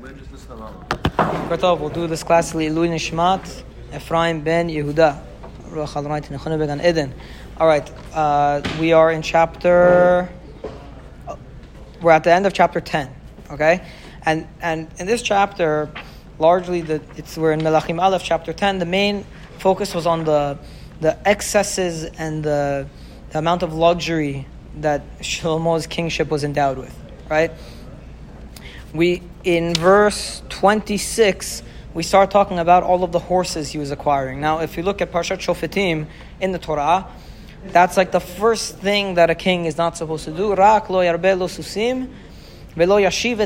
First we'll do this classically. Ilui Nishmat, Ephraim ben Yehuda. All right, uh, we are in chapter. We're at the end of chapter ten. Okay, and and in this chapter, largely the it's we're in Melachim Aleph chapter ten. The main focus was on the the excesses and the, the amount of luxury that Shlomo's kingship was endowed with. Right. We in verse twenty six we start talking about all of the horses he was acquiring. Now, if you look at Parshat Shofetim in the Torah, that's like the first thing that a king is not supposed to do. Rak lo yarbe susim, velo yashiv.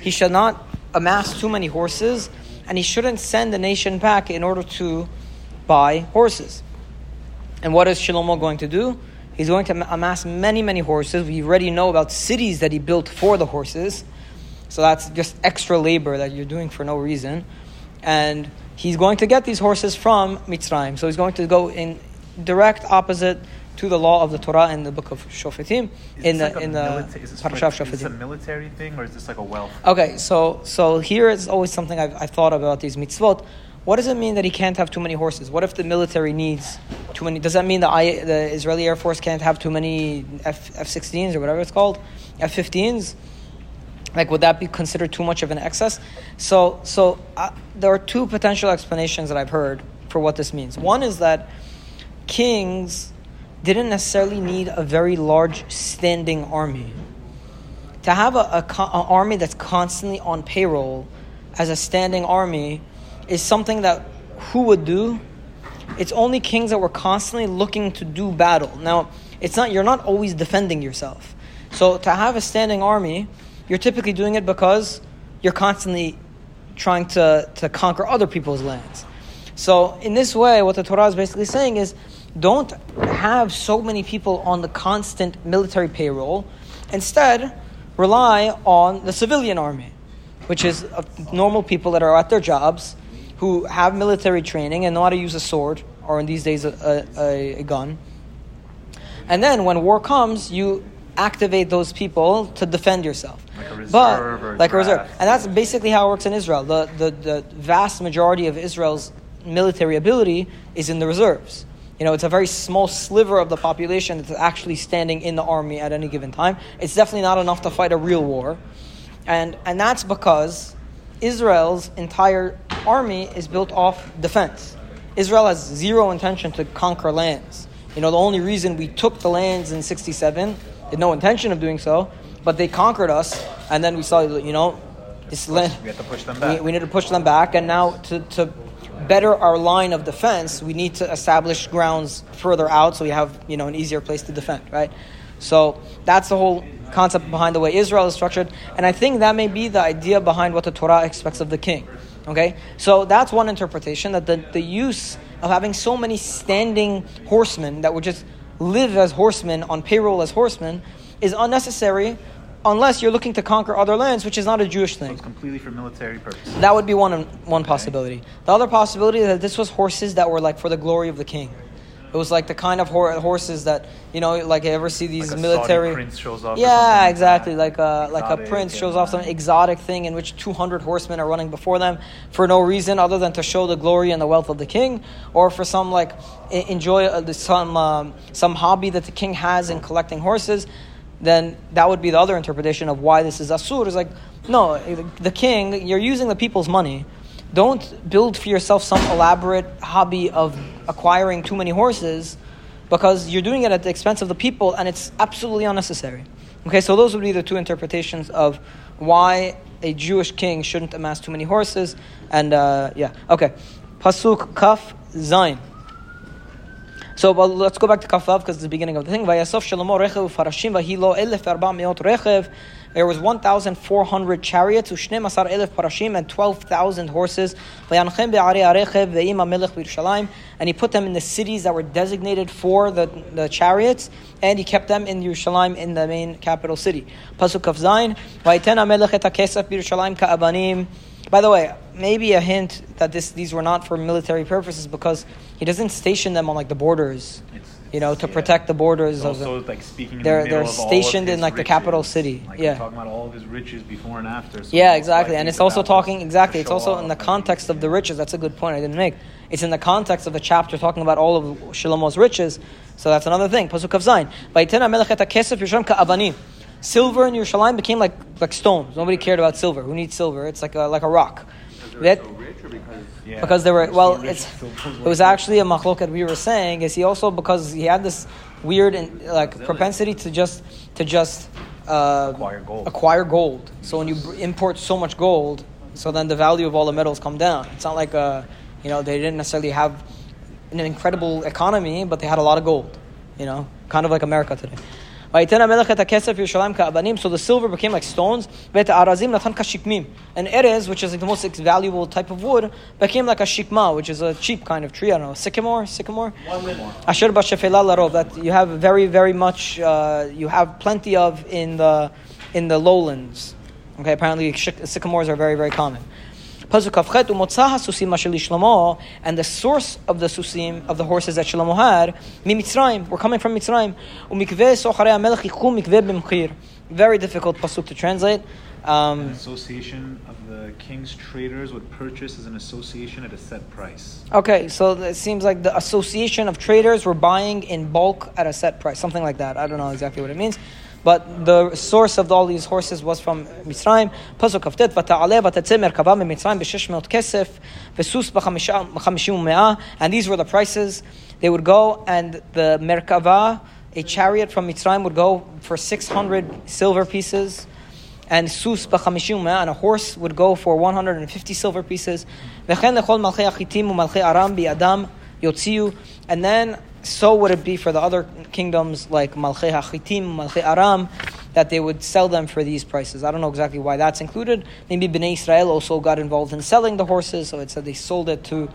He should not amass too many horses, and he shouldn't send the nation back in order to buy horses. And what is Shlomo going to do? He's going to amass many, many horses. We already know about cities that he built for the horses. So that's just extra labor that you're doing for no reason. And he's going to get these horses from Mitzrayim. So he's going to go in direct opposite to the law of the Torah in the book of Shofetim, in the like in the milita- is Parashat like- of Is this a military thing or is this like a wealth? Okay, so so here is always something I've, I've thought about these mitzvot. What does it mean that he can't have too many horses? What if the military needs too many? Does that mean the, I, the Israeli Air Force can't have too many F, F-16s or whatever it's called, F-15s? Like, would that be considered too much of an excess? So, so uh, there are two potential explanations that I've heard for what this means. One is that kings didn't necessarily need a very large standing army to have an army that's constantly on payroll as a standing army is something that who would do? It's only kings that were constantly looking to do battle. Now it's not you're not always defending yourself. So to have a standing army you're typically doing it because you're constantly trying to, to conquer other people's lands. So in this way what the torah is basically saying is don't have so many people on the constant military payroll. Instead rely on the civilian army, which is uh, normal people that are at their jobs, who have military training and know how to use a sword, or in these days, a, a, a gun. And then when war comes, you activate those people to defend yourself. Like a reserve but, like a reserve. And that's basically how it works in Israel. The, the, the vast majority of Israel's military ability is in the reserves. You know, it's a very small sliver of the population that's actually standing in the army at any given time. It's definitely not enough to fight a real war. And, and that's because Israel's entire army is built off defense. Israel has zero intention to conquer lands. You know, the only reason we took the lands in 67, had no intention of doing so, but they conquered us, and then we saw, you know, this land. We have to push them We, back. we need to push them back, and now to, to better our line of defense, we need to establish grounds further out so we have you know an easier place to defend, right? So that's the whole concept behind the way Israel is structured, and I think that may be the idea behind what the Torah expects of the king. Okay, so that's one interpretation that the, the use of having so many standing horsemen that would just live as horsemen on payroll as horsemen is unnecessary unless you're looking to conquer other lands, which is not a Jewish So thing. it's completely for military purposes. That would be one one possibility. The other possibility is that this was horses that were like for the glory of the king. It was like the kind of hor- horses that you know, like you ever see these Like a military. Saudi prince shows off yeah, exactly. like a like a prince shows off some exotic thing in which two hundred horsemen are running before them for no reason other than to show the glory and the wealth of the king, or for some like enjoy uh, some um, some hobby that the king has in collecting horses. Then that would be the other interpretation of why this is asur. Is like no, the king. You're using the people's money. Don't build for yourself some elaborate hobby of acquiring too many horses because you're doing it at the expense of the people and it's absolutely unnecessary. Okay, so those would be the two interpretations of why a Jewish king shouldn't amass too many horses. And uh, yeah, okay. Pasuk Kaf Zain. So well, let's go back to Kafav because it's the beginning of the thing. There was 1,400 chariots, Parashim, and 12,000 horses. And he put them in the cities that were designated for the, the chariots, and he kept them in Yerushalayim, in the main capital city. Pasuk Kaf Zain. By the way, maybe a hint that this, these were not for military purposes because he doesn't station them on like the borders It's, you know, to Yeah. protect the borders of like They're- the they're of all of stationed in, like, the capital city. Like, Yeah. talking about all of his riches before and after. So Yeah, exactly, and it's also talking exactly. It's also in the context of the riches. That's a good point I didn't make. It's in the context of the chapter talking about all of Shlomo's riches. So that's another thing. Pasuk Kaf Zayin. Vayitena melech et hakesef Yerushalayim ka'avanim. Silver in Yerushalayim became like like stones. Nobody cared about silver. Who needs silver? It's like a like a rock. That- Yeah. because they were well so rich, it's so it was actually a machloket we were saying is he also because he had this weird and like propensity to just to just uh, Acquire gold. acquire gold so when you br- import so much gold so then the value of all the metals come down it's not like uh you know they didn't necessarily have an incredible economy but they had a lot of gold you know kind of like America today so the silver became like stones. And Erez, which is like the most valuable type of wood, became like a shikma, which is a cheap kind of tree. I don't know, sycamore, sycamore. Asher larov that you have very, very much. Uh, you have plenty of in the in the lowlands. Okay, apparently sycamores are very, very common. Pasuk Kafchet, umotza hasusim asher Shlomo, and the source of the susim of the horses that Shlomo had, mimitzrayim, were coming from Mitzrayim. Umikveh socharei hamelech yichu mikveh b'mchir. Very difficult pasuk to translate. An Um, association of the king's traders would purchase as an association at a set price. okay, so it seems like the association of traders were buying in bulk at a set price, something like that. I don't know exactly what it means. But the source of all these horses was from Mitzrayim. Pasuk Kaftet, Vata'aleh v'tatzeh merkava mitzrayim b'shesh melt kesef v'sus b'chamishim Meah, And these were the prices. They would go and the merkava, a chariot from Mitzrayim would go for 600 silver pieces. And sus b'chamishim u'me'ah, and a horse would go for 150 silver pieces. V'chen lechol malchei achitim u'malchei aram bi'adam yotziu. And then so would it be for the other kingdoms like Malchi Hachitim, Malchi Aram, that they would sell them for these prices. I don't know exactly why that's included. Maybe Bnei Israel also got involved in selling the horses, so it said they sold it to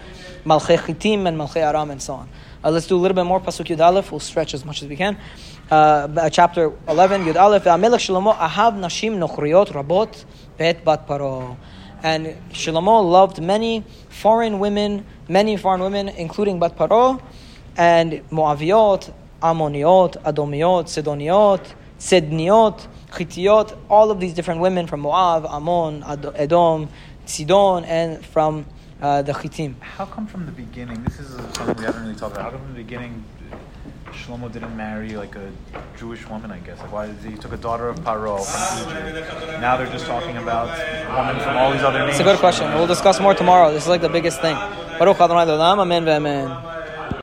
Malchi Chitim and Malchi Aram and so on. Uh, let's do a little bit more. Pasuk Yud Aleph. We'll stretch as much as we can. Uh, chapter 11, Yud Aleph. Amelech Shlomo ahav nashim nochriot rabot bet bat paro. And Shlomo loved many foreign women, many foreign women, including bat paro and Moaviot, Ammoniot, Adomiot, Sidoniot, Sedniot, Chitiot, all of these different women from Moab, Ammon, Edom, Sidon, and from uh, the Chitim. How come from the beginning? This is something we haven't really talked about. How come from the beginning Shlomo didn't marry like a Jewish woman? I guess like why did he, took a daughter of Paro from Egypt? Now they're just talking about women from all these other names. It's a good question. We'll discuss more tomorrow. This is like the biggest thing. Baruch Adonai Amen ve'amen.